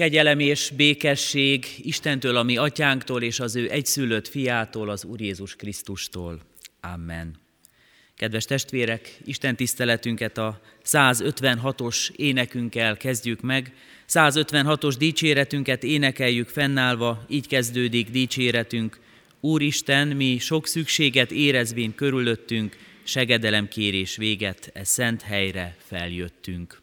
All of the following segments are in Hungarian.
Kegyelem és békesség Istentől, ami atyánktól és az ő egyszülött fiától, az Úr Jézus Krisztustól. Amen. Kedves testvérek, Isten tiszteletünket a 156-os énekünkkel kezdjük meg. 156-os dicséretünket énekeljük fennállva, így kezdődik dicséretünk. Úristen, mi sok szükséget érezvén körülöttünk, segedelemkérés véget e szent helyre feljöttünk.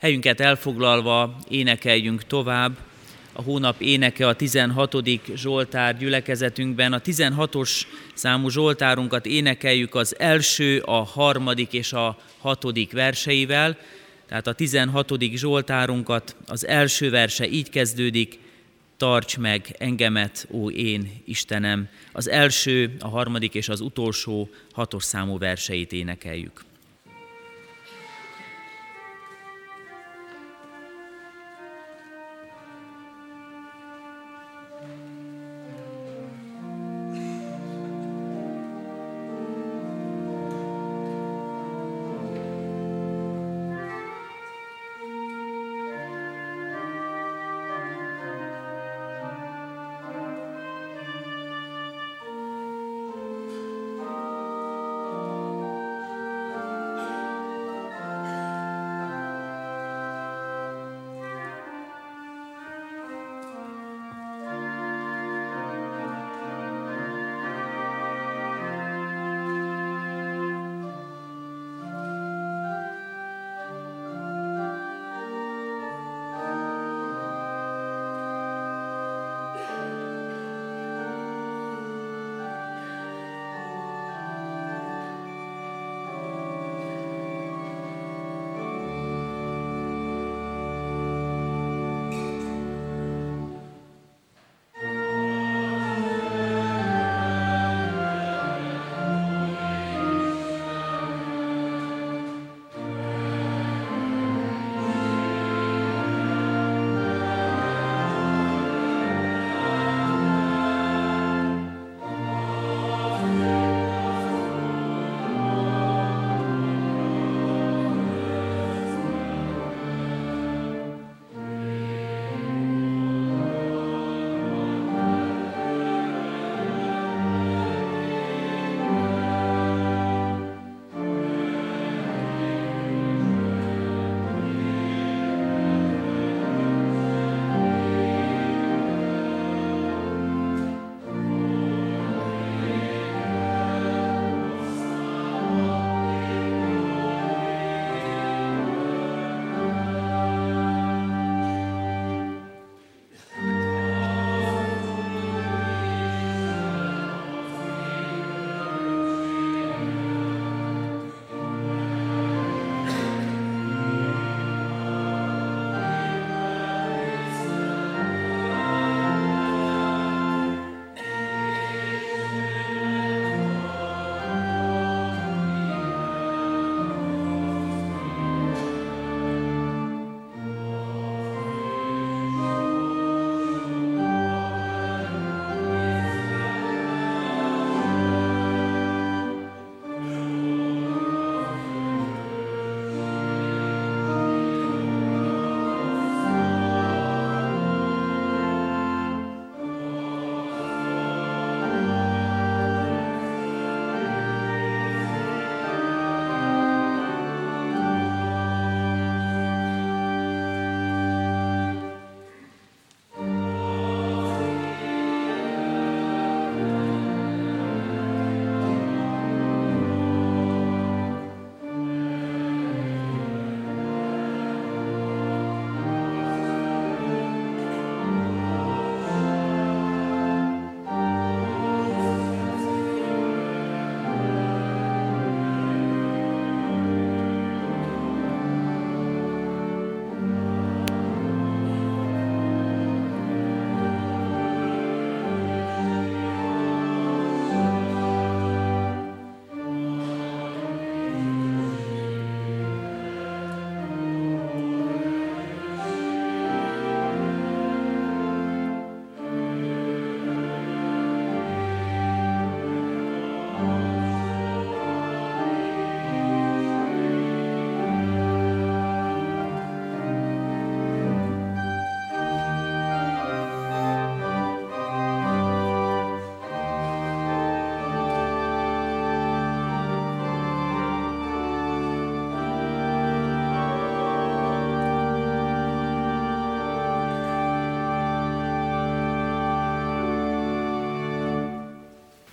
Helyünket elfoglalva énekeljünk tovább. A hónap éneke a 16. Zsoltár gyülekezetünkben. A 16-os számú Zsoltárunkat énekeljük az első, a harmadik és a hatodik verseivel. Tehát a 16. Zsoltárunkat az első verse így kezdődik, tarts meg engemet, ó én Istenem. Az első, a harmadik és az utolsó hatos számú verseit énekeljük.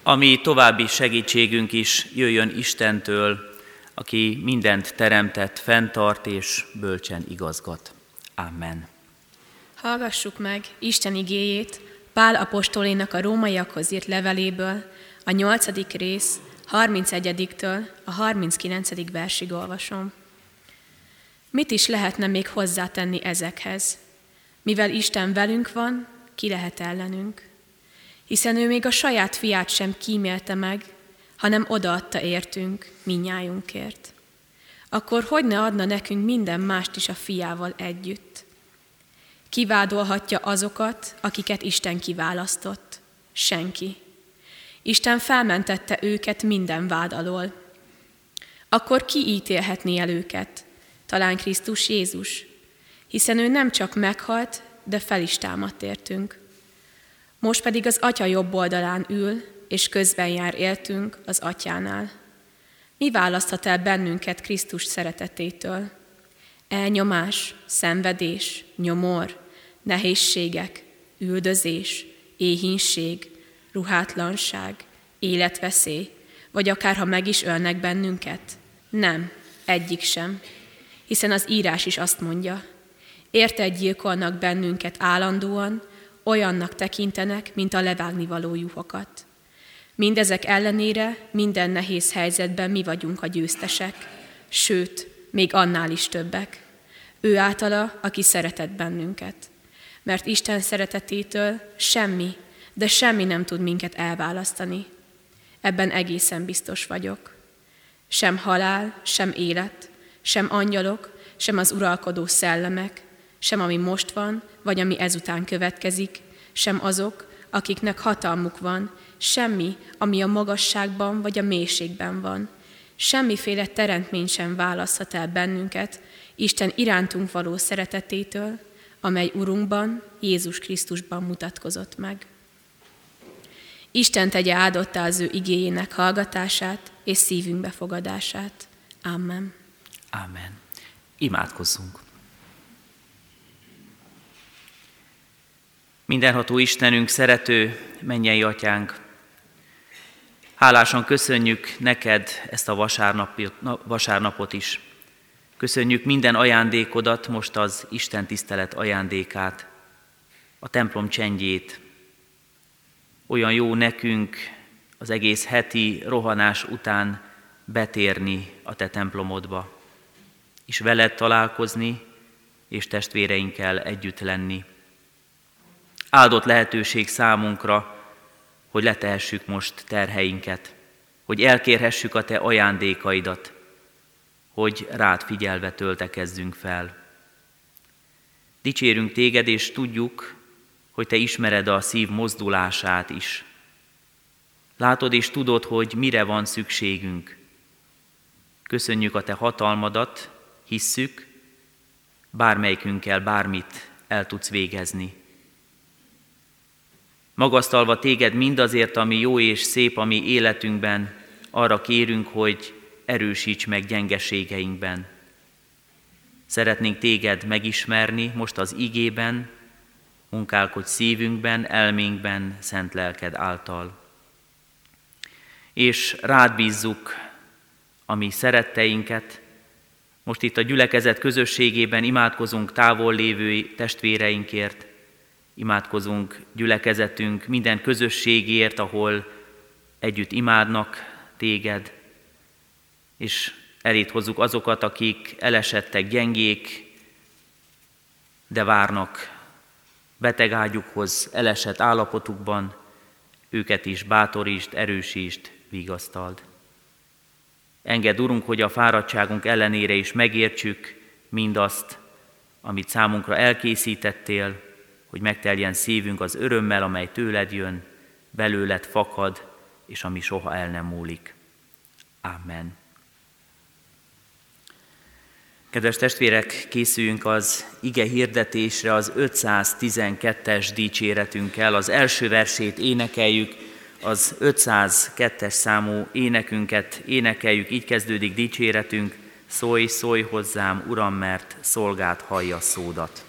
Ami további segítségünk is jöjjön Istentől, aki mindent teremtett, fenntart és bölcsen igazgat. Amen. Hallgassuk meg Isten igéjét Pál apostolénak a rómaiakhoz írt leveléből, a nyolcadik rész, 31-től a 39. versig olvasom. Mit is lehetne még hozzátenni ezekhez? Mivel Isten velünk van, ki lehet ellenünk? Hiszen ő még a saját fiát sem kímélte meg, hanem odaadta értünk, minnyájunkért. Akkor hogy ne adna nekünk minden mást is a fiával együtt? Kivádolhatja azokat, akiket Isten kiválasztott? Senki. Isten felmentette őket minden vád alól. Akkor ki ítélhetné el őket? Talán Krisztus Jézus, hiszen ő nem csak meghalt, de fel is támadt értünk. Most pedig az Atya jobb oldalán ül, és közben jár éltünk az Atyánál. Mi választhat el bennünket Krisztus szeretetétől? Elnyomás, szenvedés, nyomor, nehézségek, üldözés, éhínség, ruhátlanság, életveszély, vagy akár ha meg is ölnek bennünket? Nem, egyik sem. Hiszen az írás is azt mondja, érte gyilkolnak bennünket állandóan, olyannak tekintenek, mint a levágni való juhokat. Mindezek ellenére minden nehéz helyzetben mi vagyunk a győztesek, sőt, még annál is többek. Ő általa, aki szeretett bennünket. Mert Isten szeretetétől semmi, de semmi nem tud minket elválasztani. Ebben egészen biztos vagyok. Sem halál, sem élet, sem angyalok, sem az uralkodó szellemek, sem ami most van, vagy ami ezután következik, sem azok, akiknek hatalmuk van, semmi, ami a magasságban vagy a mélységben van. Semmiféle teremtmény sem választhat el bennünket Isten irántunk való szeretetétől, amely Urunkban, Jézus Krisztusban mutatkozott meg. Isten tegye áldotta az ő igényének hallgatását és szívünk befogadását. Amen. Amen. Imádkozzunk. Mindenható Istenünk, szerető mennyei atyánk, hálásan köszönjük neked ezt a vasárnapot, vasárnapot is. Köszönjük minden ajándékodat, most az Isten tisztelet ajándékát, a templom csendjét, olyan jó nekünk az egész heti rohanás után betérni a te templomodba, és veled találkozni, és testvéreinkkel együtt lenni. Áldott lehetőség számunkra, hogy letehessük most terheinket, hogy elkérhessük a te ajándékaidat, hogy rád figyelve töltekezzünk fel. Dicsérünk téged, és tudjuk, hogy Te ismered a szív mozdulását is. Látod és tudod, hogy mire van szükségünk. Köszönjük a Te hatalmadat, hisszük, bármelyikünkkel bármit el tudsz végezni. Magasztalva téged mindazért, ami jó és szép a mi életünkben, arra kérünk, hogy erősíts meg gyengeségeinkben. Szeretnénk téged megismerni most az igében, munkálkodj szívünkben, elménkben, szent lelked által. És rád bízzuk a mi szeretteinket, most itt a gyülekezet közösségében imádkozunk távol lévő testvéreinkért, imádkozunk gyülekezetünk minden közösségért, ahol együtt imádnak téged, és elét hozzuk azokat, akik elesettek, gyengék, de várnak betegágyukhoz, elesett állapotukban, őket is bátorítsd, erősítsd, vigasztald. Engedd, Urunk, hogy a fáradtságunk ellenére is megértsük mindazt, amit számunkra elkészítettél, hogy megteljen szívünk az örömmel, amely tőled jön, belőled fakad, és ami soha el nem múlik. Amen. Kedves testvérek, készüljünk az ige hirdetésre, az 512-es dicséretünkkel. Az első versét énekeljük, az 502-es számú énekünket énekeljük, így kezdődik dicséretünk, szólj, szólj hozzám, Uram, mert szolgát hallja szódat.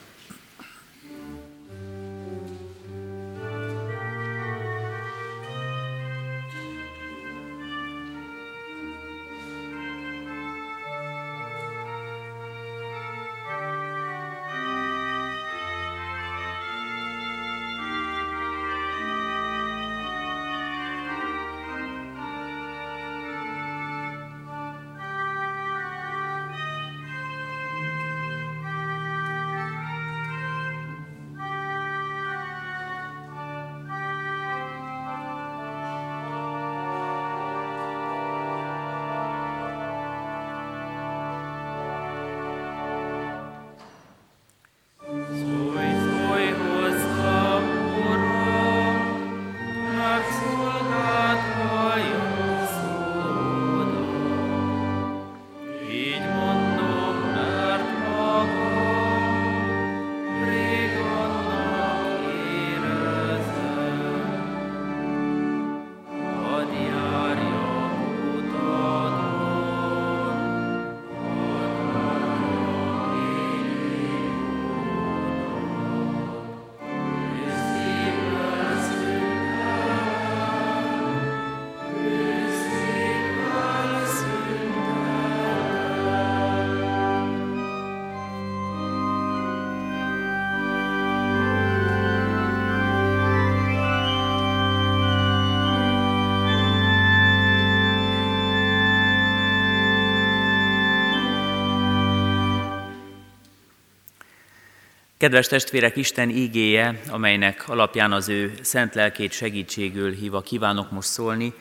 Kedves testvérek, Isten ígéje, amelynek alapján az ő szent lelkét segítségül hívva kívánok most szólni,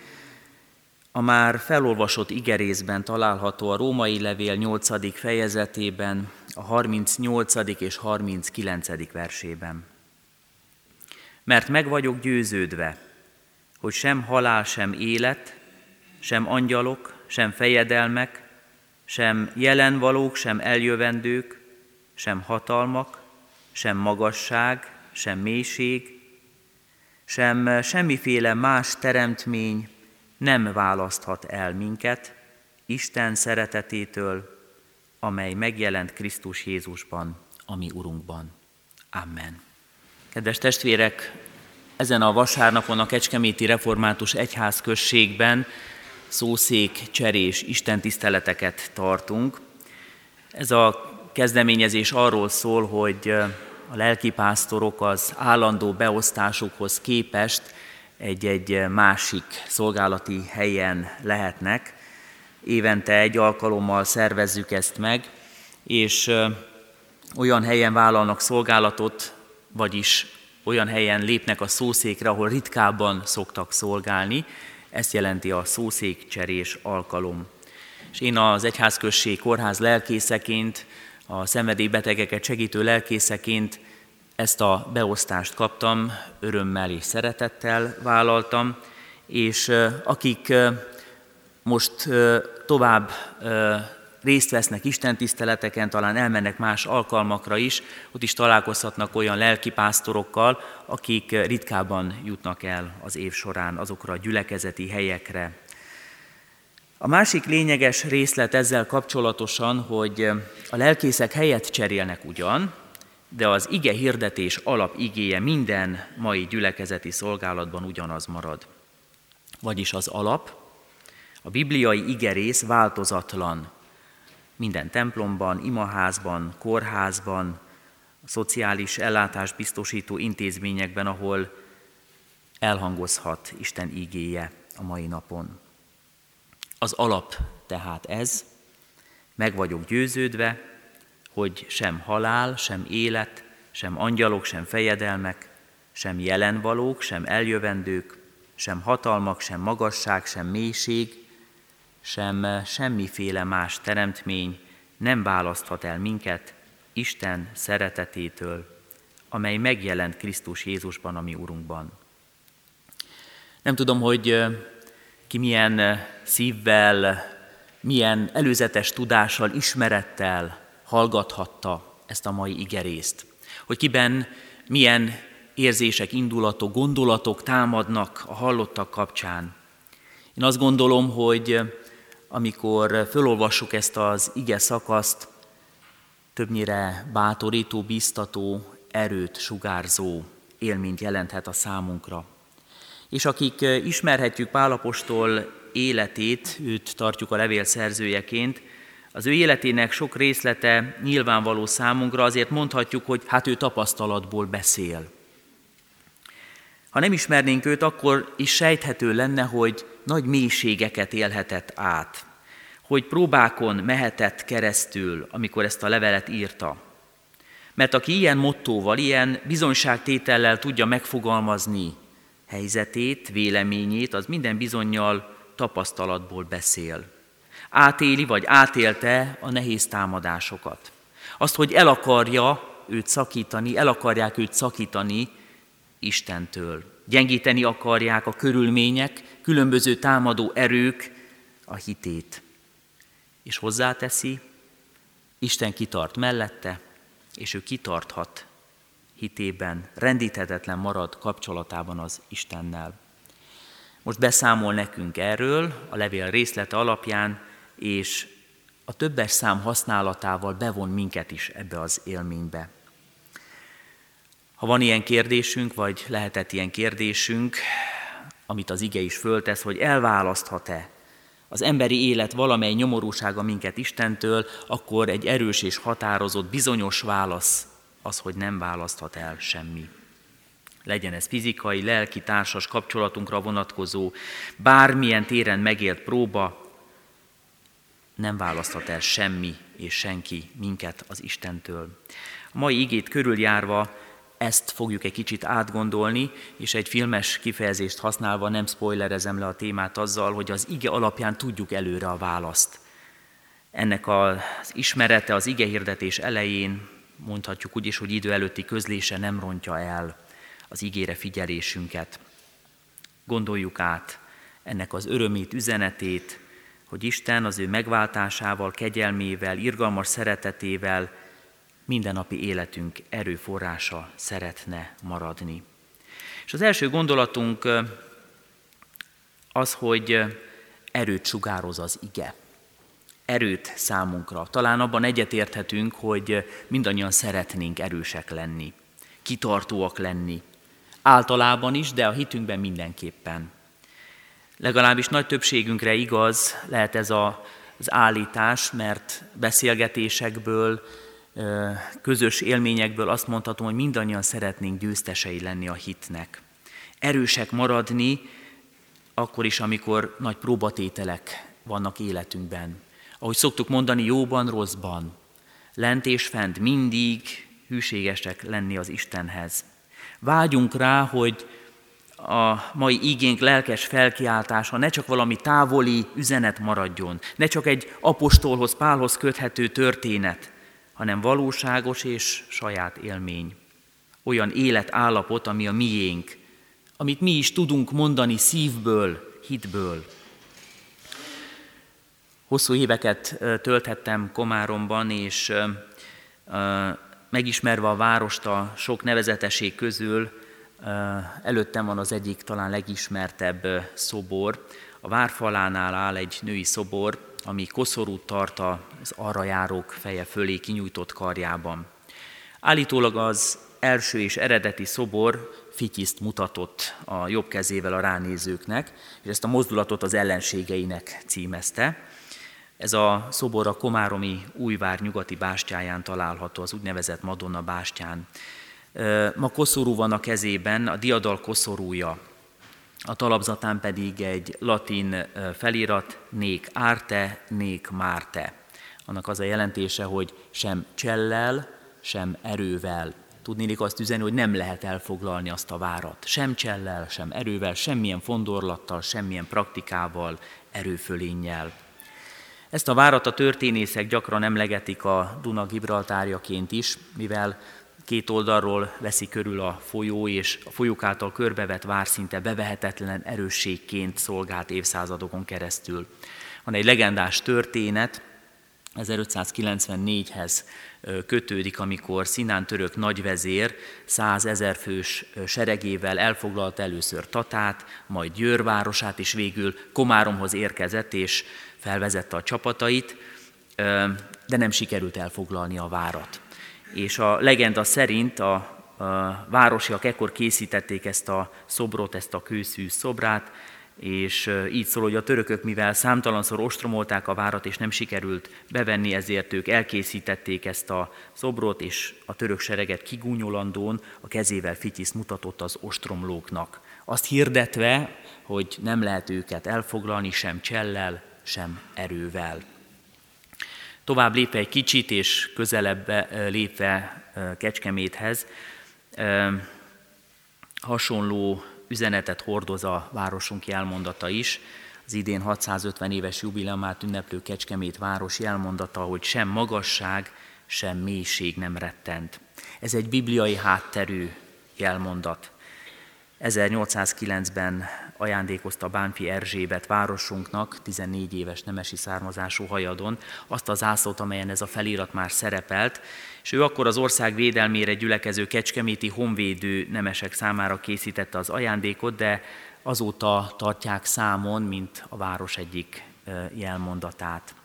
a már felolvasott igerészben található a római levél 8. fejezetében, a 38. és 39. versében. Mert meg vagyok győződve, hogy sem halál, sem élet, sem angyalok, sem fejedelmek, sem jelenvalók, sem eljövendők, sem hatalmak, sem magasság, sem mélység, sem semmiféle más teremtmény nem választhat el minket Isten szeretetétől, amely megjelent Krisztus Jézusban, ami Urunkban. Amen. Kedves testvérek, ezen a vasárnapon a Kecskeméti Református Egyház községben szószék cserés istentiszteleteket tartunk. Ez a kezdeményezés arról szól, hogy a lelkipásztorok az állandó beosztásukhoz képest egy-egy másik szolgálati helyen lehetnek. Évente egy alkalommal szervezzük ezt meg, és olyan helyen vállalnak szolgálatot, vagyis olyan helyen lépnek a szószékre, ahol ritkábban szoktak szolgálni. Ezt jelenti a szószékcserés alkalom. És én az Egyházközség kórház lelkészeként a szenvedélybetegeket segítő lelkészeként ezt a beosztást kaptam, örömmel és szeretettel vállaltam, és akik most tovább részt vesznek istentiszteleteken, talán elmennek más alkalmakra is, ott is találkozhatnak olyan lelkipásztorokkal, akik ritkában jutnak el az év során azokra a gyülekezeti helyekre, a másik lényeges részlet ezzel kapcsolatosan, hogy a lelkészek helyet cserélnek ugyan, de az ige hirdetés alap igéje minden mai gyülekezeti szolgálatban ugyanaz marad. Vagyis az alap, a bibliai igerész változatlan. Minden templomban, imaházban, kórházban, a szociális ellátást biztosító intézményekben, ahol elhangozhat Isten igéje a mai napon. Az alap tehát ez, meg vagyok győződve, hogy sem halál, sem élet, sem angyalok, sem fejedelmek, sem jelenvalók, sem eljövendők, sem hatalmak, sem magasság, sem mélység, sem semmiféle más teremtmény nem választhat el minket Isten szeretetétől, amely megjelent Krisztus Jézusban, ami Urunkban. Nem tudom, hogy ki milyen eh, szívvel, milyen előzetes tudással, ismerettel hallgathatta ezt a mai igerészt. Hogy kiben milyen érzések, indulatok, gondolatok támadnak a hallottak kapcsán. Én azt gondolom, hogy eh, amikor fölolvassuk ezt az ige szakaszt, többnyire bátorító, biztató, erőt sugárzó élményt jelenthet a számunkra és akik ismerhetjük Pálapostól életét, őt tartjuk a levél szerzőjeként, az ő életének sok részlete nyilvánvaló számunkra, azért mondhatjuk, hogy hát ő tapasztalatból beszél. Ha nem ismernénk őt, akkor is sejthető lenne, hogy nagy mélységeket élhetett át, hogy próbákon mehetett keresztül, amikor ezt a levelet írta. Mert aki ilyen mottóval, ilyen bizonyságtétellel tudja megfogalmazni helyzetét, véleményét, az minden bizonyal tapasztalatból beszél. Átéli vagy átélte a nehéz támadásokat. Azt, hogy el akarja őt szakítani, el akarják őt szakítani Istentől. Gyengíteni akarják a körülmények, különböző támadó erők a hitét. És hozzáteszi, Isten kitart mellette, és ő kitarthat hitében, rendíthetetlen marad kapcsolatában az Istennel. Most beszámol nekünk erről a levél részlete alapján, és a többes szám használatával bevon minket is ebbe az élménybe. Ha van ilyen kérdésünk, vagy lehetett ilyen kérdésünk, amit az ige is föltesz, hogy elválaszthat-e az emberi élet valamely nyomorúsága minket Istentől, akkor egy erős és határozott, bizonyos válasz az, hogy nem választhat el semmi. Legyen ez fizikai, lelki, társas kapcsolatunkra vonatkozó, bármilyen téren megélt próba, nem választhat el semmi és senki minket az Istentől. A mai igét körüljárva ezt fogjuk egy kicsit átgondolni, és egy filmes kifejezést használva nem spoilerezem le a témát azzal, hogy az ige alapján tudjuk előre a választ. Ennek az ismerete az ige hirdetés elején, mondhatjuk úgy is, hogy idő előtti közlése nem rontja el az igére figyelésünket. Gondoljuk át ennek az örömét, üzenetét, hogy Isten az ő megváltásával, kegyelmével, irgalmas szeretetével mindennapi életünk erőforrása szeretne maradni. És az első gondolatunk az, hogy erőt sugároz az ige. Erőt számunkra. Talán abban egyetérthetünk, hogy mindannyian szeretnénk erősek lenni, kitartóak lenni. Általában is, de a hitünkben mindenképpen. Legalábbis nagy többségünkre igaz lehet ez a, az állítás, mert beszélgetésekből, közös élményekből azt mondhatom, hogy mindannyian szeretnénk győztesei lenni a hitnek. Erősek maradni, akkor is, amikor nagy próbatételek vannak életünkben. Ahogy szoktuk mondani, jóban, rosszban, lent és fent, mindig hűségesek lenni az Istenhez. Vágyunk rá, hogy a mai ígénk lelkes felkiáltása ne csak valami távoli üzenet maradjon, ne csak egy apostolhoz, Pálhoz köthető történet, hanem valóságos és saját élmény. Olyan életállapot, ami a miénk, amit mi is tudunk mondani szívből, hitből. Hosszú éveket tölthettem Komáromban, és megismerve a várost a sok nevezeteség közül, előttem van az egyik talán legismertebb szobor. A várfalánál áll egy női szobor, ami koszorút tart az arra járók feje fölé kinyújtott karjában. Állítólag az első és eredeti szobor fityiszt mutatott a jobb kezével a ránézőknek, és ezt a mozdulatot az ellenségeinek címezte. Ez a szobor a Komáromi Újvár nyugati bástyáján található, az úgynevezett Madonna bástyán. Ma koszorú van a kezében, a diadal koszorúja, a talapzatán pedig egy latin felirat, nék árte, nék márte. Annak az a jelentése, hogy sem csellel, sem erővel. Tudnélik azt üzenni, hogy nem lehet elfoglalni azt a várat. Sem csellel, sem erővel, semmilyen fondorlattal, semmilyen praktikával, erőfölénnyel. Ezt a várat a történészek gyakran emlegetik a Duna Gibraltárjaként is, mivel két oldalról veszi körül a folyó, és a folyók által körbevett vár szinte bevehetetlen erősségként szolgált évszázadokon keresztül. Van egy legendás történet, 1594-hez kötődik, amikor Színán török nagyvezér százezer fős seregével elfoglalta először Tatát, majd Győr városát, és végül Komáromhoz érkezett, és felvezette a csapatait, de nem sikerült elfoglalni a várat és a legenda szerint a, városiak ekkor készítették ezt a szobrot, ezt a kőszű szobrát, és így szól, hogy a törökök, mivel számtalanszor ostromolták a várat, és nem sikerült bevenni, ezért ők elkészítették ezt a szobrot, és a török sereget kigúnyolandón a kezével fityiszt mutatott az ostromlóknak. Azt hirdetve, hogy nem lehet őket elfoglalni sem csellel, sem erővel. Tovább lépve egy kicsit, és közelebb lépve Kecskeméthez, hasonló üzenetet hordoz a városunk jelmondata is. Az idén 650 éves jubileumát ünneplő Kecskemét város jelmondata, hogy sem magasság, sem mélység nem rettent. Ez egy bibliai hátterű jelmondat. 1809-ben ajándékozta Bánfi Erzsébet városunknak, 14 éves nemesi származású hajadon, azt az zászlót, amelyen ez a felirat már szerepelt, és ő akkor az ország védelmére gyülekező kecskeméti honvédő nemesek számára készítette az ajándékot, de azóta tartják számon, mint a város egyik jelmondatát.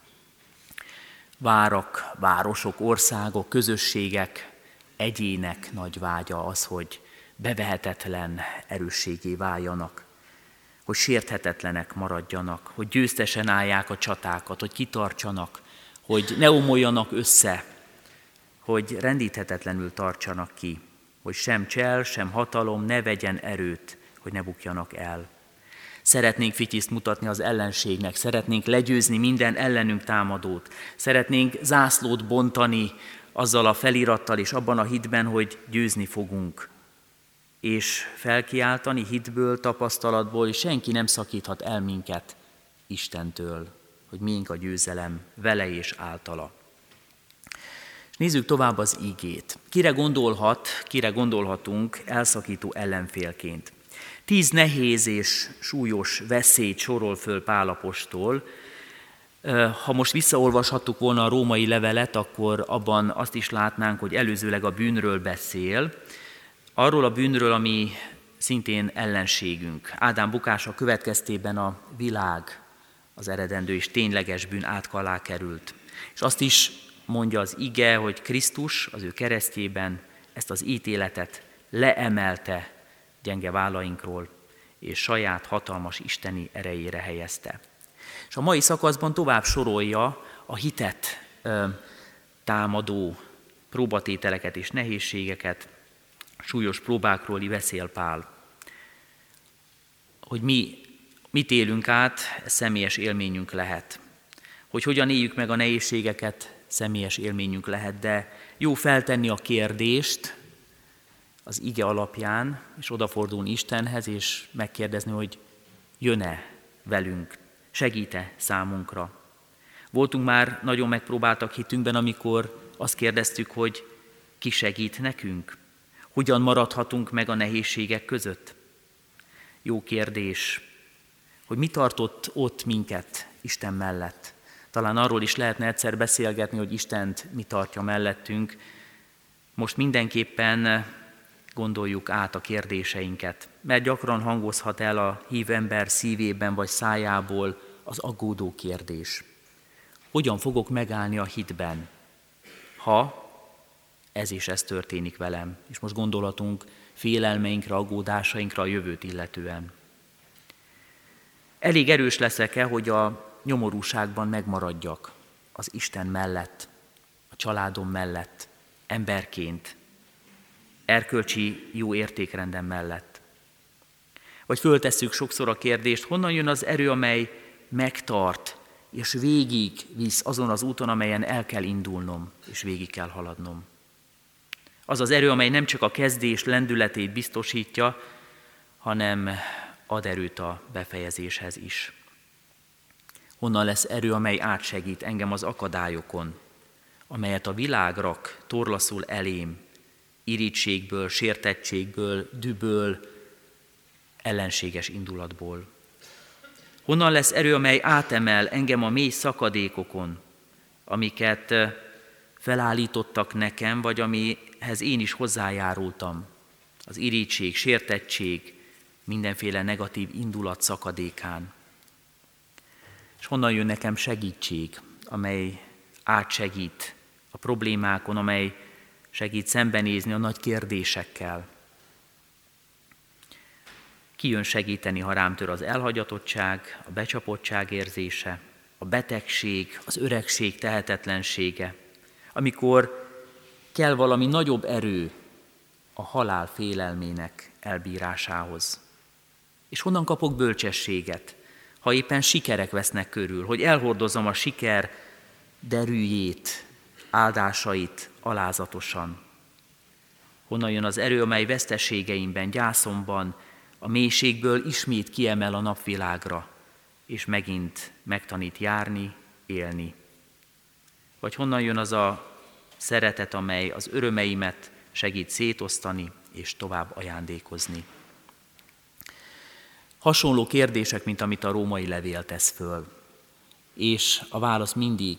Várak, városok, országok, közösségek, egyének nagy vágya az, hogy bevehetetlen erősségé váljanak, hogy sérthetetlenek maradjanak, hogy győztesen állják a csatákat, hogy kitartsanak, hogy ne omoljanak össze, hogy rendíthetetlenül tartsanak ki, hogy sem csel, sem hatalom ne vegyen erőt, hogy ne bukjanak el. Szeretnénk fityiszt mutatni az ellenségnek, szeretnénk legyőzni minden ellenünk támadót, szeretnénk zászlót bontani azzal a felirattal és abban a hitben, hogy győzni fogunk. És felkiáltani hitből, tapasztalatból, senki nem szakíthat el minket Istentől, hogy miénk a győzelem vele és általa. És nézzük tovább az ígét. Kire gondolhat, kire gondolhatunk elszakító ellenfélként. Tíz nehéz és súlyos veszélyt sorol föl Pálapostól, ha most visszaolvashattuk volna a római levelet, akkor abban azt is látnánk, hogy előzőleg a bűnről beszél, arról a bűnről, ami szintén ellenségünk. Ádám bukása következtében a világ, az eredendő és tényleges bűn átka alá került. És azt is mondja az ige, hogy Krisztus az ő keresztjében ezt az ítéletet leemelte gyenge vállainkról, és saját hatalmas isteni erejére helyezte. És a mai szakaszban tovább sorolja a hitet ö, támadó próbatételeket és nehézségeket, súlyos próbákról beszél Pál. Hogy mi mit élünk át, személyes élményünk lehet. Hogy hogyan éljük meg a nehézségeket, személyes élményünk lehet, de jó feltenni a kérdést az ige alapján, és odafordulni Istenhez, és megkérdezni, hogy jön-e velünk segíte számunkra. Voltunk már nagyon megpróbáltak hitünkben, amikor azt kérdeztük, hogy ki segít nekünk? Hogyan maradhatunk meg a nehézségek között? Jó kérdés, hogy mi tartott ott minket Isten mellett. Talán arról is lehetne egyszer beszélgetni, hogy Istent mi tartja mellettünk. Most mindenképpen gondoljuk át a kérdéseinket, mert gyakran hangozhat el a hív ember szívében vagy szájából az aggódó kérdés. Hogyan fogok megállni a hitben, ha ez és ez történik velem? És most gondolatunk félelmeinkre, aggódásainkra a jövőt illetően. Elég erős leszek-e, hogy a nyomorúságban megmaradjak az Isten mellett, a családom mellett, emberként, erkölcsi jó értékrendem mellett. Vagy föltesszük sokszor a kérdést, honnan jön az erő, amely megtart, és végig visz azon az úton, amelyen el kell indulnom, és végig kell haladnom. Az az erő, amely nem csak a kezdés lendületét biztosítja, hanem ad erőt a befejezéshez is. Honnan lesz erő, amely átsegít engem az akadályokon, amelyet a világ rak torlaszul elém, irítségből, sértettségből, düből, ellenséges indulatból. Honnan lesz erő, amely átemel engem a mély szakadékokon, amiket felállítottak nekem, vagy amihez én is hozzájárultam. Az irítség, sértettség, mindenféle negatív indulat szakadékán. És honnan jön nekem segítség, amely átsegít a problémákon, amely segít szembenézni a nagy kérdésekkel. Ki jön segíteni, ha rám tör az elhagyatottság, a becsapottság érzése, a betegség, az öregség tehetetlensége, amikor kell valami nagyobb erő a halál félelmének elbírásához. És honnan kapok bölcsességet, ha éppen sikerek vesznek körül, hogy elhordozom a siker derűjét, áldásait alázatosan. Honnan jön az erő, amely veszteségeimben, gyászomban, a mélységből ismét kiemel a napvilágra, és megint megtanít járni, élni. Vagy honnan jön az a szeretet, amely az örömeimet segít szétosztani és tovább ajándékozni. Hasonló kérdések, mint amit a római levél tesz föl. És a válasz mindig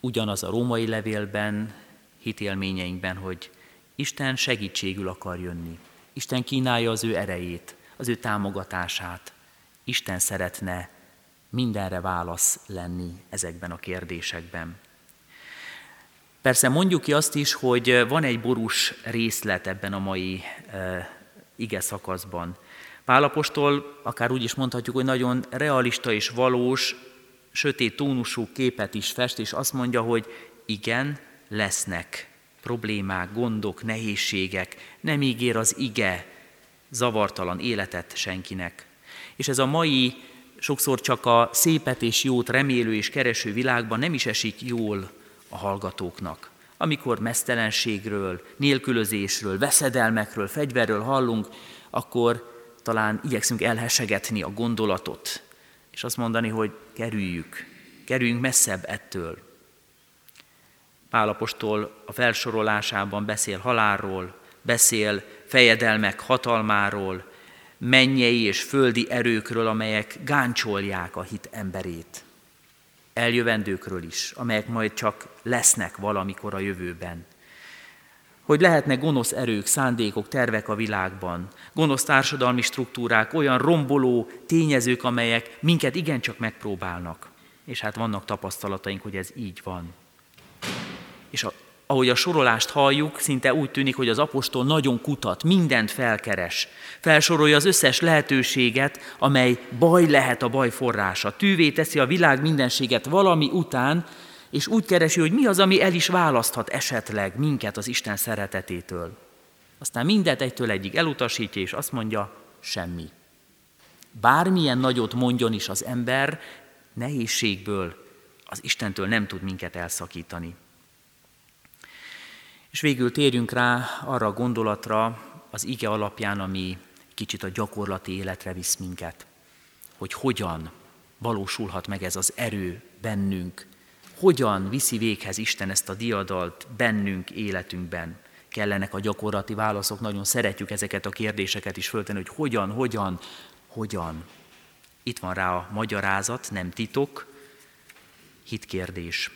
ugyanaz a római levélben, hitélményeinkben, hogy Isten segítségül akar jönni. Isten kínálja az ő erejét, az ő támogatását. Isten szeretne mindenre válasz lenni ezekben a kérdésekben. Persze mondjuk ki azt is, hogy van egy borús részlet ebben a mai e, ige szakaszban. Pálapostól akár úgy is mondhatjuk, hogy nagyon realista és valós, sötét tónusú képet is fest, és azt mondja, hogy igen, lesznek problémák, gondok, nehézségek, nem ígér az ige zavartalan életet senkinek. És ez a mai, sokszor csak a szépet és jót remélő és kereső világban nem is esik jól a hallgatóknak. Amikor mesztelenségről, nélkülözésről, veszedelmekről, fegyverről hallunk, akkor talán igyekszünk elhesegetni a gondolatot, és azt mondani, hogy kerüljük, kerüljünk messzebb ettől. Pálapostól a felsorolásában beszél halálról, beszél fejedelmek hatalmáról, mennyei és földi erőkről, amelyek gáncsolják a hit emberét. Eljövendőkről is, amelyek majd csak lesznek valamikor a jövőben. Hogy lehetnek gonosz erők, szándékok, tervek a világban, gonosz társadalmi struktúrák, olyan romboló tényezők, amelyek minket igencsak megpróbálnak. És hát vannak tapasztalataink, hogy ez így van. És a ahogy a sorolást halljuk, szinte úgy tűnik, hogy az apostol nagyon kutat, mindent felkeres. Felsorolja az összes lehetőséget, amely baj lehet a baj forrása. Tűvé teszi a világ mindenséget valami után, és úgy keresi, hogy mi az, ami el is választhat esetleg minket az Isten szeretetétől. Aztán mindet egytől egyig elutasítja, és azt mondja, semmi. Bármilyen nagyot mondjon is az ember, nehézségből az Istentől nem tud minket elszakítani. És végül térjünk rá arra a gondolatra az ige alapján, ami kicsit a gyakorlati életre visz minket, hogy hogyan valósulhat meg ez az erő bennünk, hogyan viszi véghez Isten ezt a diadalt bennünk, életünkben. Kellenek a gyakorlati válaszok, nagyon szeretjük ezeket a kérdéseket is föltenni, hogy hogyan, hogyan, hogyan. Itt van rá a magyarázat, nem titok, hitkérdés.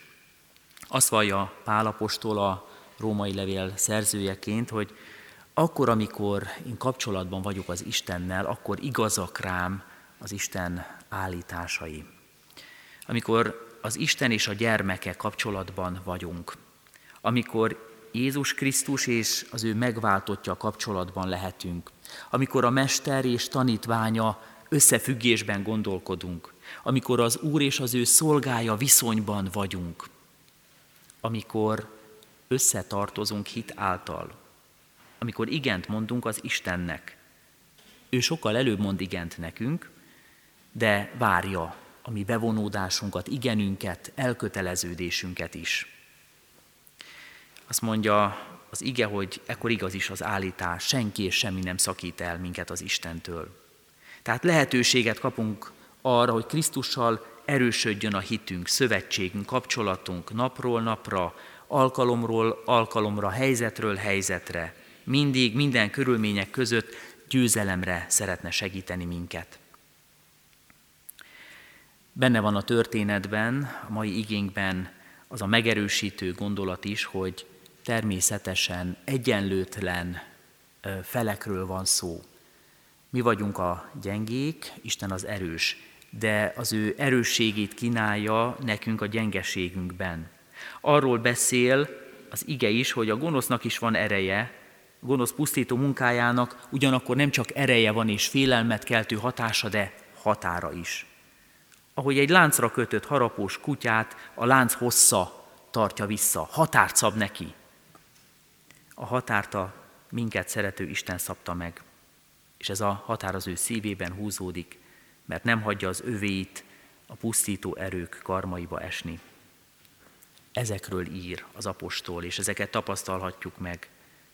Azt vallja Pálapostól a római levél szerzőjeként, hogy akkor, amikor én kapcsolatban vagyok az Istennel, akkor igazak rám az Isten állításai. Amikor az Isten és a gyermeke kapcsolatban vagyunk, amikor Jézus Krisztus és az ő megváltottja kapcsolatban lehetünk, amikor a Mester és tanítványa összefüggésben gondolkodunk, amikor az Úr és az ő szolgája viszonyban vagyunk, amikor összetartozunk hit által. Amikor igent mondunk az Istennek. Ő sokkal előbb mond igent nekünk, de várja a mi bevonódásunkat, igenünket, elköteleződésünket is. Azt mondja az ige, hogy ekkor igaz is az állítás, senki és semmi nem szakít el minket az Istentől. Tehát lehetőséget kapunk arra, hogy Krisztussal erősödjön a hitünk, szövetségünk, kapcsolatunk napról napra, alkalomról alkalomra, helyzetről helyzetre, mindig, minden körülmények között győzelemre szeretne segíteni minket. Benne van a történetben, a mai igénkben az a megerősítő gondolat is, hogy természetesen egyenlőtlen felekről van szó. Mi vagyunk a gyengék, Isten az erős, de az ő erősségét kínálja nekünk a gyengeségünkben. Arról beszél az ige is, hogy a gonosznak is van ereje, a gonosz pusztító munkájának ugyanakkor nem csak ereje van és félelmet keltő hatása, de határa is. Ahogy egy láncra kötött harapós kutyát a lánc hossza tartja vissza, határt szab neki. A határt a minket szerető Isten szabta meg, és ez a határ az ő szívében húzódik, mert nem hagyja az övéit a pusztító erők karmaiba esni. Ezekről ír az apostol, és ezeket tapasztalhatjuk meg.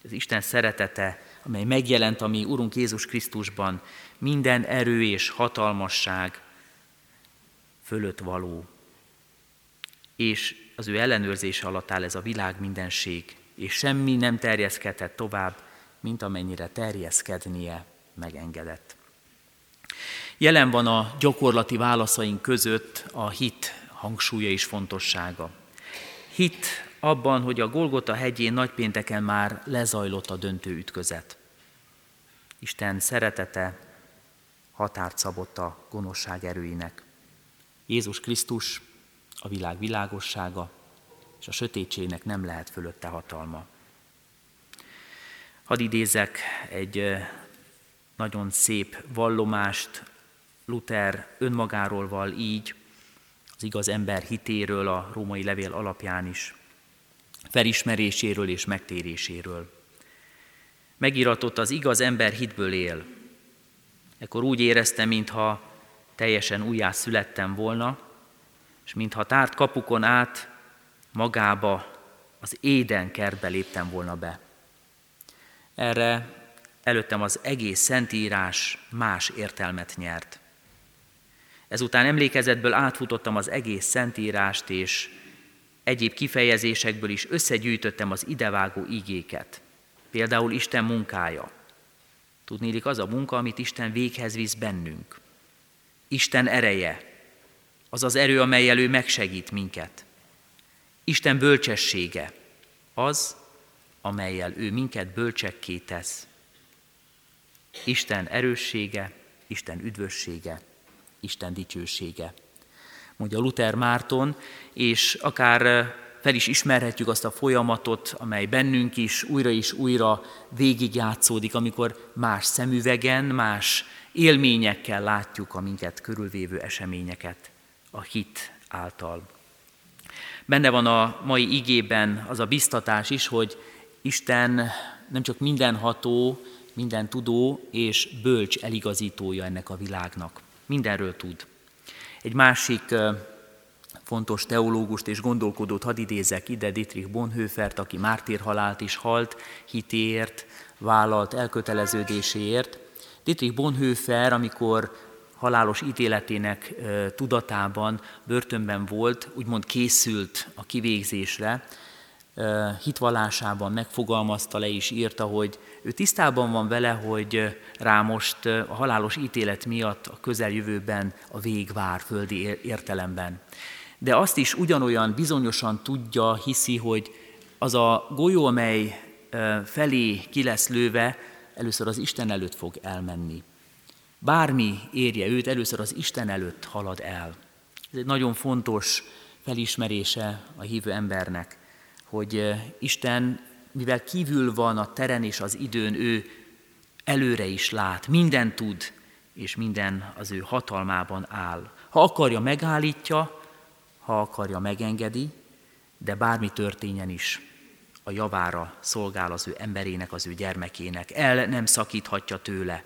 Az Isten szeretete, amely megjelent a mi Urunk Jézus Krisztusban, minden erő és hatalmasság fölött való. És az ő ellenőrzése alatt áll ez a világ mindenség, és semmi nem terjeszkedhet tovább, mint amennyire terjeszkednie megengedett. Jelen van a gyakorlati válaszaink között a hit hangsúlya és fontossága hit abban, hogy a Golgota hegyén nagypénteken már lezajlott a döntő ütközet. Isten szeretete határt szabott a gonoszság erőinek. Jézus Krisztus a világ világossága, és a sötétségnek nem lehet fölötte hatalma. Hadd idézek egy nagyon szép vallomást, Luther önmagáról val így, az igaz ember hitéről a római levél alapján is, felismeréséről és megtéréséről. Megiratott az igaz ember hitből él. Ekkor úgy éreztem, mintha teljesen újjá születtem volna, és mintha tárt kapukon át magába az Éden kertbe léptem volna be. Erre előttem az egész Szentírás más értelmet nyert. Ezután emlékezetből átfutottam az egész Szentírást, és egyéb kifejezésekből is összegyűjtöttem az idevágó igéket. Például Isten munkája. Tudnélik az a munka, amit Isten véghez visz bennünk. Isten ereje, az az erő, amelyel ő megsegít minket. Isten bölcsessége, az, amelyel ő minket bölcsekké tesz. Isten erőssége, Isten üdvössége, Isten dicsősége. Mondja Luther Márton, és akár fel is ismerhetjük azt a folyamatot, amely bennünk is újra és újra végigjátszódik, amikor más szemüvegen, más élményekkel látjuk a minket körülvévő eseményeket a hit által. Benne van a mai igében az a biztatás is, hogy Isten nem csak mindenható, minden tudó és bölcs eligazítója ennek a világnak. Mindenről tud. Egy másik fontos teológust és gondolkodót hadd idézek ide, Dietrich Bonhoeffert, aki mártírhalált is halt, hitéért, vállalt elköteleződéséért. Dietrich Bonhoeffer, amikor halálos ítéletének tudatában börtönben volt, úgymond készült a kivégzésre, hitvallásában megfogalmazta le és írta, hogy ő tisztában van vele, hogy rá most a halálos ítélet miatt a közeljövőben a vég vár földi értelemben. De azt is ugyanolyan bizonyosan tudja, hiszi, hogy az a golyó, amely felé ki lesz lőve, először az Isten előtt fog elmenni. Bármi érje őt, először az Isten előtt halad el. Ez egy nagyon fontos felismerése a hívő embernek, hogy Isten, mivel kívül van a teren és az időn, ő előre is lát, minden tud, és minden az ő hatalmában áll. Ha akarja, megállítja, ha akarja, megengedi, de bármi történjen is, a javára szolgál az ő emberének, az ő gyermekének. El nem szakíthatja tőle.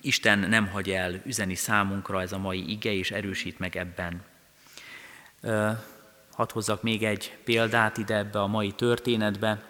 Isten nem hagy el üzeni számunkra ez a mai ige, és erősít meg ebben. Hadd hozzak még egy példát ide ebbe a mai történetbe.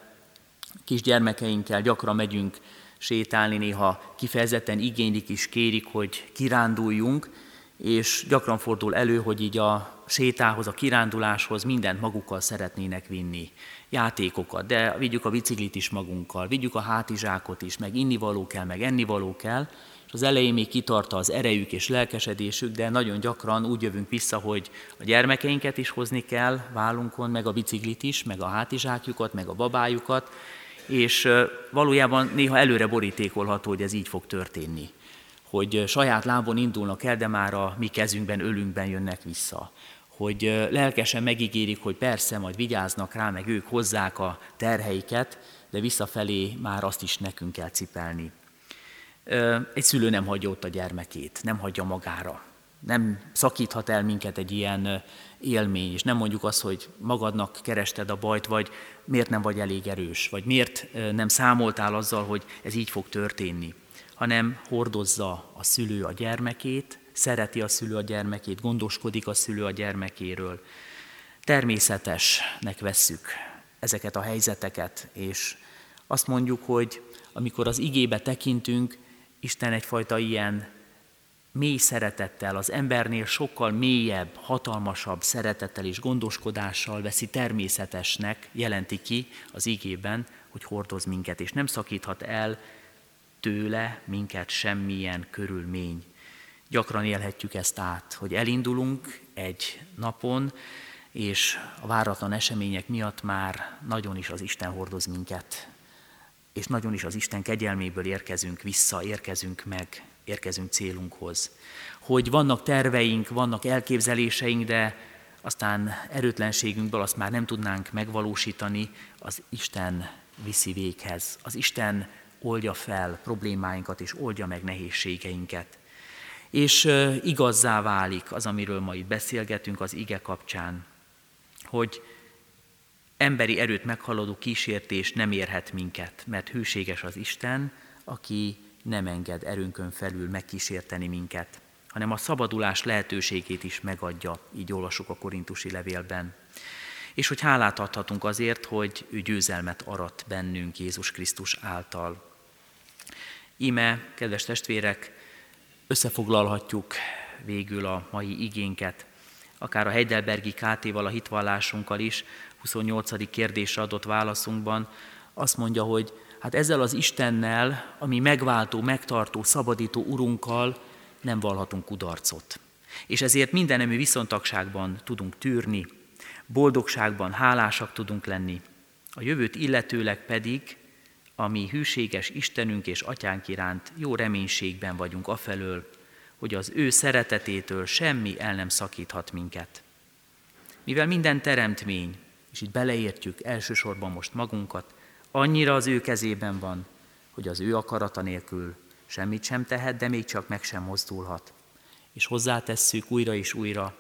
Kisgyermekeinkkel gyakran megyünk sétálni, néha kifejezetten igénylik is kérik, hogy kiránduljunk, és gyakran fordul elő, hogy így a sétához, a kiránduláshoz mindent magukkal szeretnének vinni. Játékokat, de vigyük a biciklit is magunkkal, vigyük a hátizsákot is, meg innivaló kell, meg ennivaló kell, és az elején még kitarta az erejük és lelkesedésük, de nagyon gyakran úgy jövünk vissza, hogy a gyermekeinket is hozni kell vállunkon, meg a biciklit is, meg a hátizsákjukat, meg a babájukat, és valójában néha előre borítékolható, hogy ez így fog történni hogy saját lábon indulnak el, de már a mi kezünkben, ölünkben jönnek vissza. Hogy lelkesen megígérik, hogy persze, majd vigyáznak rá, meg ők hozzák a terheiket, de visszafelé már azt is nekünk kell cipelni. Egy szülő nem hagyja ott a gyermekét, nem hagyja magára. Nem szakíthat el minket egy ilyen élmény, és nem mondjuk azt, hogy magadnak kerested a bajt, vagy miért nem vagy elég erős, vagy miért nem számoltál azzal, hogy ez így fog történni hanem hordozza a szülő a gyermekét, szereti a szülő a gyermekét, gondoskodik a szülő a gyermekéről. Természetesnek vesszük ezeket a helyzeteket, és azt mondjuk, hogy amikor az igébe tekintünk, Isten egyfajta ilyen mély szeretettel, az embernél sokkal mélyebb, hatalmasabb szeretettel és gondoskodással veszi természetesnek, jelenti ki az igében, hogy hordoz minket, és nem szakíthat el tőle minket semmilyen körülmény. Gyakran élhetjük ezt át, hogy elindulunk egy napon, és a váratlan események miatt már nagyon is az Isten hordoz minket, és nagyon is az Isten kegyelméből érkezünk vissza, érkezünk meg, érkezünk célunkhoz. Hogy vannak terveink, vannak elképzeléseink, de aztán erőtlenségünkből azt már nem tudnánk megvalósítani, az Isten viszi véghez. Az Isten oldja fel problémáinkat és oldja meg nehézségeinket. És igazzá válik az, amiről ma itt beszélgetünk az ige kapcsán, hogy emberi erőt meghaladó kísértés nem érhet minket, mert hűséges az Isten, aki nem enged erőnkön felül megkísérteni minket, hanem a szabadulás lehetőségét is megadja, így olvasok a korintusi levélben. és hogy hálát adhatunk azért, hogy ő győzelmet arat bennünk Jézus Krisztus által. Íme, kedves testvérek, összefoglalhatjuk végül a mai igénket, akár a Heidelbergi KT-val, a hitvallásunkkal is, 28. kérdésre adott válaszunkban, azt mondja, hogy hát ezzel az Istennel, ami megváltó, megtartó, szabadító Urunkkal nem valhatunk kudarcot. És ezért mindenemű viszontagságban tudunk tűrni, boldogságban hálásak tudunk lenni, a jövőt illetőleg pedig, ami hűséges Istenünk és Atyánk iránt jó reménységben vagyunk afelől, hogy az ő szeretetétől semmi el nem szakíthat minket. Mivel minden teremtmény, és itt beleértjük elsősorban most magunkat, annyira az ő kezében van, hogy az ő akarata nélkül semmit sem tehet, de még csak meg sem mozdulhat. És hozzátesszük újra és újra,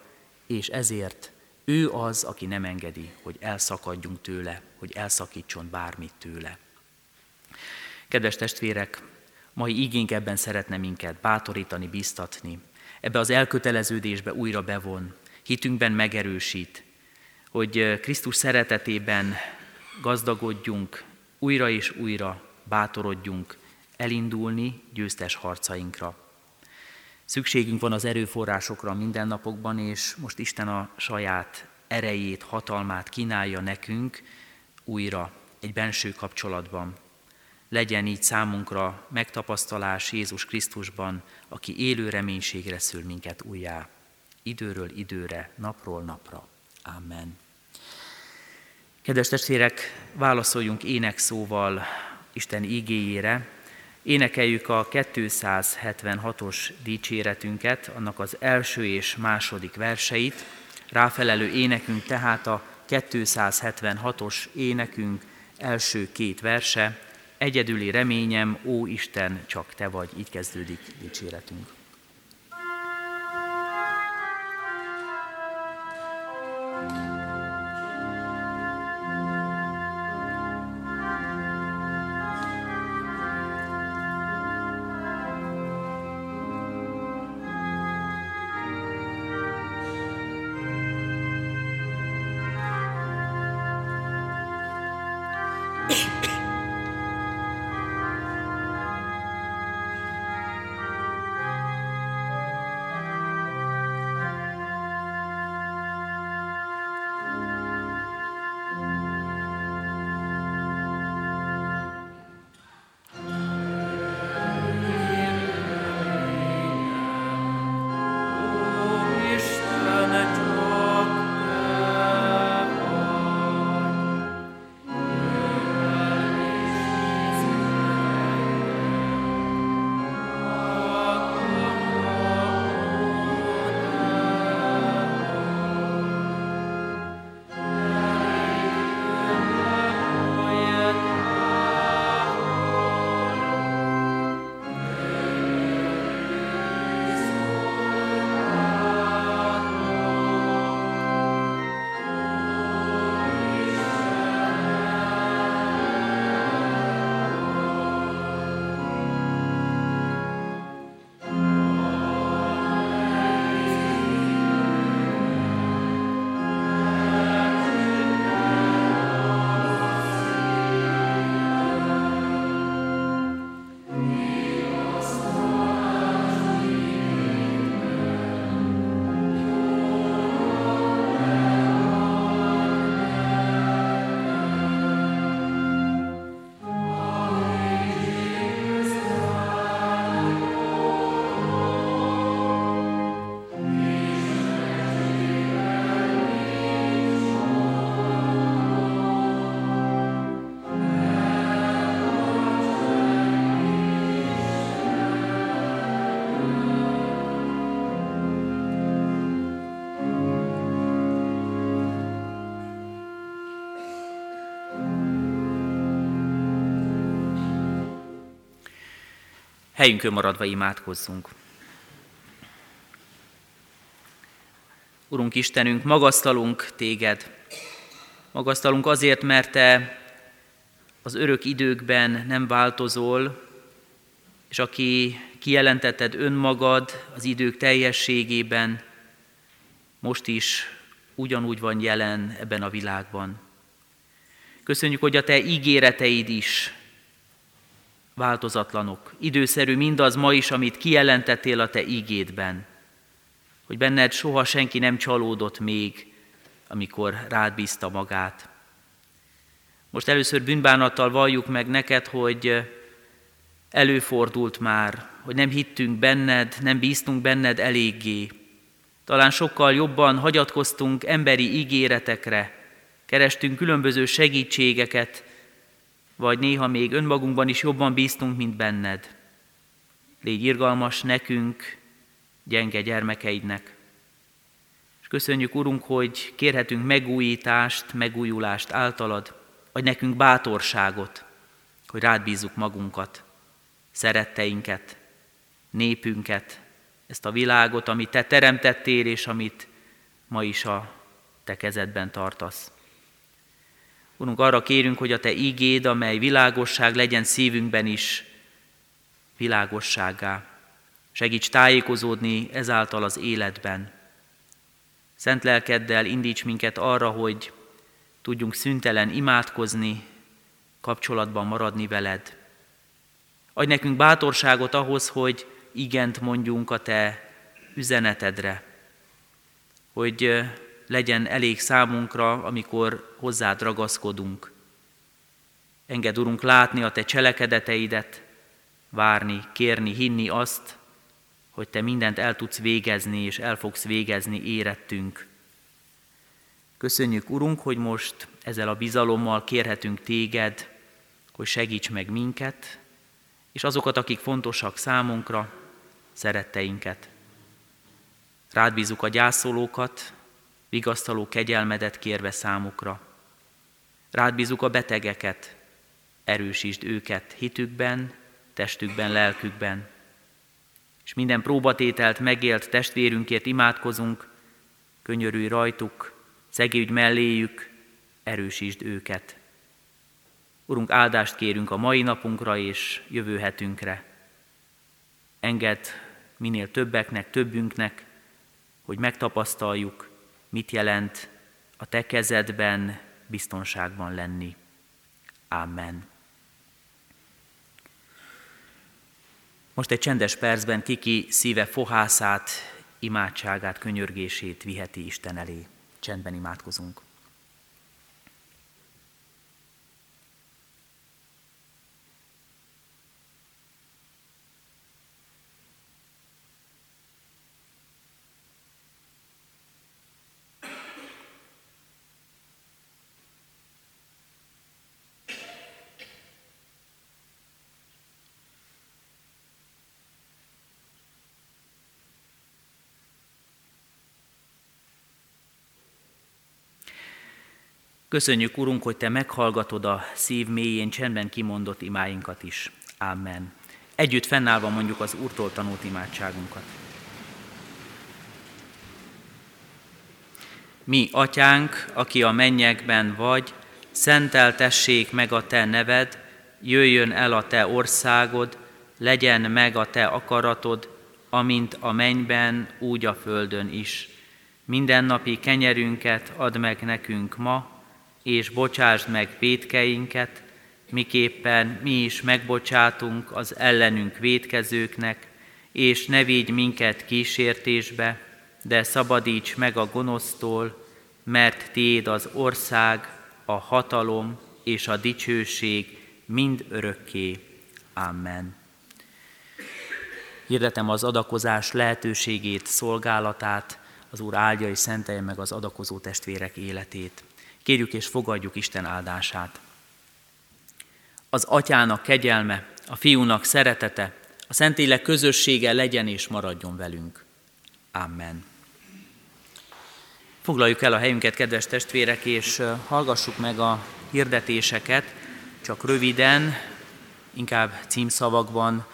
és ezért ő az, aki nem engedi, hogy elszakadjunk tőle, hogy elszakítson bármit tőle. Kedves testvérek, mai igénk ebben szeretne minket bátorítani, biztatni, ebbe az elköteleződésbe újra bevon, hitünkben megerősít, hogy Krisztus szeretetében gazdagodjunk, újra és újra bátorodjunk elindulni győztes harcainkra. Szükségünk van az erőforrásokra a mindennapokban, és most Isten a saját erejét, hatalmát kínálja nekünk újra egy benső kapcsolatban. Legyen így számunkra megtapasztalás Jézus Krisztusban, aki élő reménységre szül minket újjá, időről időre, napról napra. Amen. Kedves testvérek, válaszoljunk énekszóval Isten igéjére, Énekeljük a 276-os dicséretünket, annak az első és második verseit. Ráfelelő énekünk tehát a 276-os énekünk első két verse. Egyedüli reményem, ó Isten, csak Te vagy, így kezdődik dicséretünk. Helyünkön maradva imádkozzunk. Urunk Istenünk, magasztalunk téged. Magasztalunk azért, mert te az örök időkben nem változol, és aki kijelentetted önmagad az idők teljességében, most is ugyanúgy van jelen ebben a világban. Köszönjük, hogy a Te ígéreteid is változatlanok. Időszerű mindaz ma is, amit kijelentettél a Te ígédben. Hogy benned soha senki nem csalódott még, amikor rád bízta magát. Most először bűnbánattal valljuk meg neked, hogy előfordult már, hogy nem hittünk benned, nem bíztunk benned eléggé. Talán sokkal jobban hagyatkoztunk emberi ígéretekre, kerestünk különböző segítségeket, vagy néha még önmagunkban is jobban bíztunk, mint benned. Légy irgalmas nekünk, gyenge gyermekeidnek. És köszönjük, Urunk, hogy kérhetünk megújítást, megújulást általad, vagy nekünk bátorságot, hogy rád bízzuk magunkat, szeretteinket, népünket, ezt a világot, amit te teremtettél, és amit ma is a te kezedben tartasz. Urunk, arra kérünk, hogy a Te ígéd, amely világosság legyen szívünkben is világosságá. Segíts tájékozódni ezáltal az életben. Szent lelkeddel indíts minket arra, hogy tudjunk szüntelen imádkozni, kapcsolatban maradni veled. Adj nekünk bátorságot ahhoz, hogy igent mondjunk a Te üzenetedre, hogy legyen elég számunkra, amikor hozzád ragaszkodunk. Engedd, Urunk, látni a Te cselekedeteidet, várni, kérni, hinni azt, hogy Te mindent el tudsz végezni, és el fogsz végezni érettünk. Köszönjük, Urunk, hogy most ezzel a bizalommal kérhetünk Téged, hogy segíts meg minket, és azokat, akik fontosak számunkra, szeretteinket. Rád bízunk a gyászolókat, vigasztaló kegyelmedet kérve számukra. Rád bízunk a betegeket, erősítsd őket hitükben, testükben, lelkükben. És minden próbatételt megélt testvérünkért imádkozunk, könyörülj rajtuk, szegődj melléjük, erősítsd őket. Urunk, áldást kérünk a mai napunkra és jövő hetünkre. Engedd minél többeknek, többünknek, hogy megtapasztaljuk, mit jelent a te kezedben biztonságban lenni. Amen. Most egy csendes percben kiki szíve fohászát, imádságát, könyörgését viheti Isten elé. Csendben imádkozunk. Köszönjük, Urunk, hogy Te meghallgatod a szív mélyén csendben kimondott imáinkat is. Amen. Együtt fennállva mondjuk az Úrtól tanult imádságunkat. Mi, Atyánk, aki a mennyekben vagy, szenteltessék meg a Te neved, jöjjön el a Te országod, legyen meg a Te akaratod, amint a mennyben, úgy a földön is. Mindennapi kenyerünket add meg nekünk ma, és bocsásd meg védkeinket, miképpen mi is megbocsátunk az ellenünk védkezőknek, és ne vigy minket kísértésbe, de szabadíts meg a gonosztól, mert Tiéd az ország, a hatalom és a dicsőség mind örökké. Amen. Hirdetem az adakozás lehetőségét, szolgálatát, az Úr áldja és szentelje meg az adakozó testvérek életét. Kérjük és fogadjuk Isten áldását. Az atyának kegyelme, a fiúnak szeretete, a Szentlélek közössége legyen és maradjon velünk. Amen. Foglaljuk el a helyünket, kedves testvérek, és hallgassuk meg a hirdetéseket, csak röviden, inkább címszavakban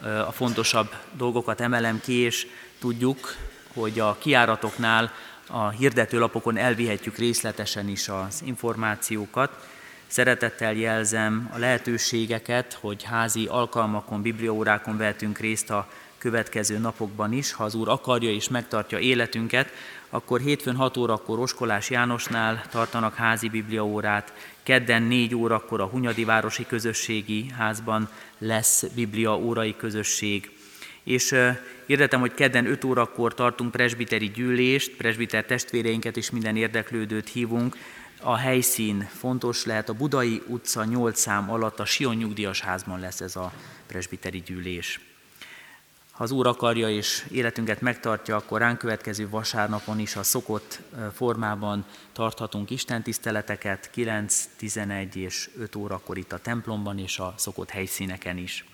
a fontosabb dolgokat emelem ki, és tudjuk, hogy a kiáratoknál a hirdetőlapokon elvihetjük részletesen is az információkat. Szeretettel jelzem a lehetőségeket, hogy házi alkalmakon, bibliórákon vehetünk részt a következő napokban is, ha az Úr akarja és megtartja életünket, akkor hétfőn 6 órakor Oskolás Jánosnál tartanak házi bibliaórát, kedden 4 órakor a Hunyadi Városi Közösségi Házban lesz biblia órai közösség, és hirdetem, hogy kedden 5 órakor tartunk presbiteri gyűlést, presbiter testvéreinket és minden érdeklődőt hívunk. A helyszín fontos lehet, a Budai utca 8 szám alatt a Sion nyugdíjas házban lesz ez a presbiteri gyűlés. Ha az Úr akarja és életünket megtartja, akkor ránk következő vasárnapon is a szokott formában tarthatunk Isten tiszteleteket 9, 11 és 5 órakor itt a templomban és a szokott helyszíneken is.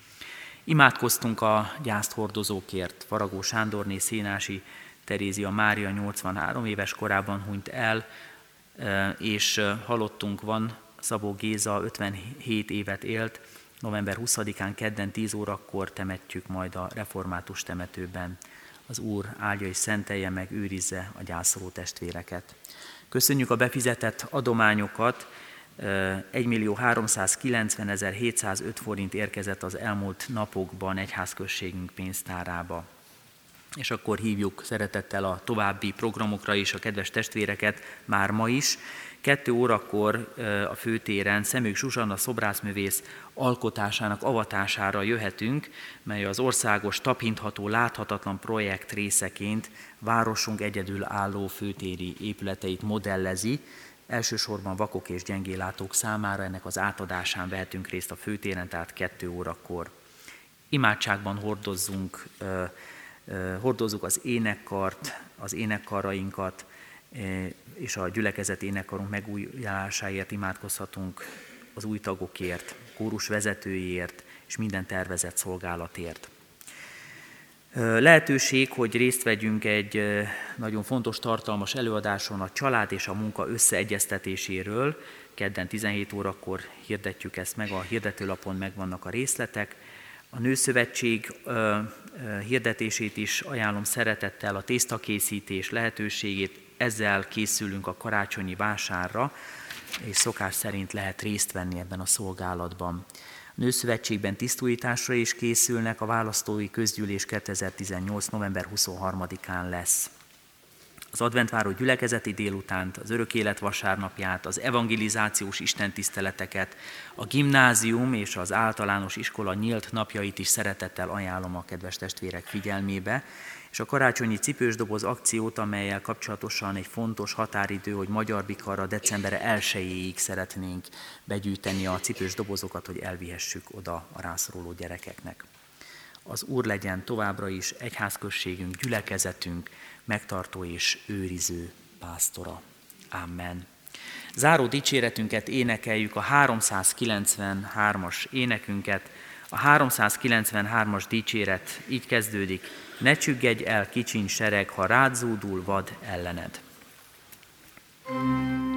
Imádkoztunk a gyászt hordozókért. Faragó Sándorné Szénási Terézia Mária 83 éves korában hunyt el, és halottunk van, Szabó Géza 57 évet élt, november 20-án kedden 10 órakor temetjük majd a református temetőben. Az Úr áldja és szentelje meg, őrizze a gyászoló testvéreket. Köszönjük a befizetett adományokat, 1 millió 390 705 forint érkezett az elmúlt napokban egyházközségünk pénztárába. És akkor hívjuk szeretettel a további programokra is a kedves testvéreket már ma is. Kettő órakor a főtéren Szemük Zsuzsanna szobrászművész alkotásának avatására jöhetünk, mely az országos tapintható, láthatatlan projekt részeként városunk egyedül álló főtéri épületeit modellezi, Elsősorban vakok és gyengélátók számára ennek az átadásán vehetünk részt a főtéren, tehát kettő órakor. Imádságban hordozzunk, hordozzuk az énekkart, az énekkarainkat, és a gyülekezet énekkarunk megújulásáért imádkozhatunk az új tagokért, kórus vezetőjért és minden tervezett szolgálatért. Lehetőség, hogy részt vegyünk egy nagyon fontos, tartalmas előadáson a család és a munka összeegyeztetéséről. Kedden 17 órakor hirdetjük ezt meg, a hirdetőlapon megvannak a részletek. A Nőszövetség hirdetését is ajánlom szeretettel, a tésztakészítés lehetőségét, ezzel készülünk a karácsonyi vásárra, és szokás szerint lehet részt venni ebben a szolgálatban. Nőszövetségben tisztújításra is készülnek, a választói közgyűlés 2018. november 23-án lesz. Az adventváró gyülekezeti délutánt, az örök élet vasárnapját, az evangelizációs istentiszteleteket, a gimnázium és az általános iskola nyílt napjait is szeretettel ajánlom a kedves testvérek figyelmébe, és a karácsonyi cipősdoboz akciót, amelyel kapcsolatosan egy fontos határidő, hogy Magyar Bikarra december 1-ig szeretnénk begyűjteni a cipős dobozokat, hogy elvihessük oda a rászoruló gyerekeknek. Az Úr legyen továbbra is egyházközségünk, gyülekezetünk, megtartó és őriző pásztora. Amen. Záró dicséretünket énekeljük, a 393-as énekünket. A 393-as dicséret így kezdődik, ne csüggedj el kicsiny sereg, ha rád zúdul vad ellened. thank you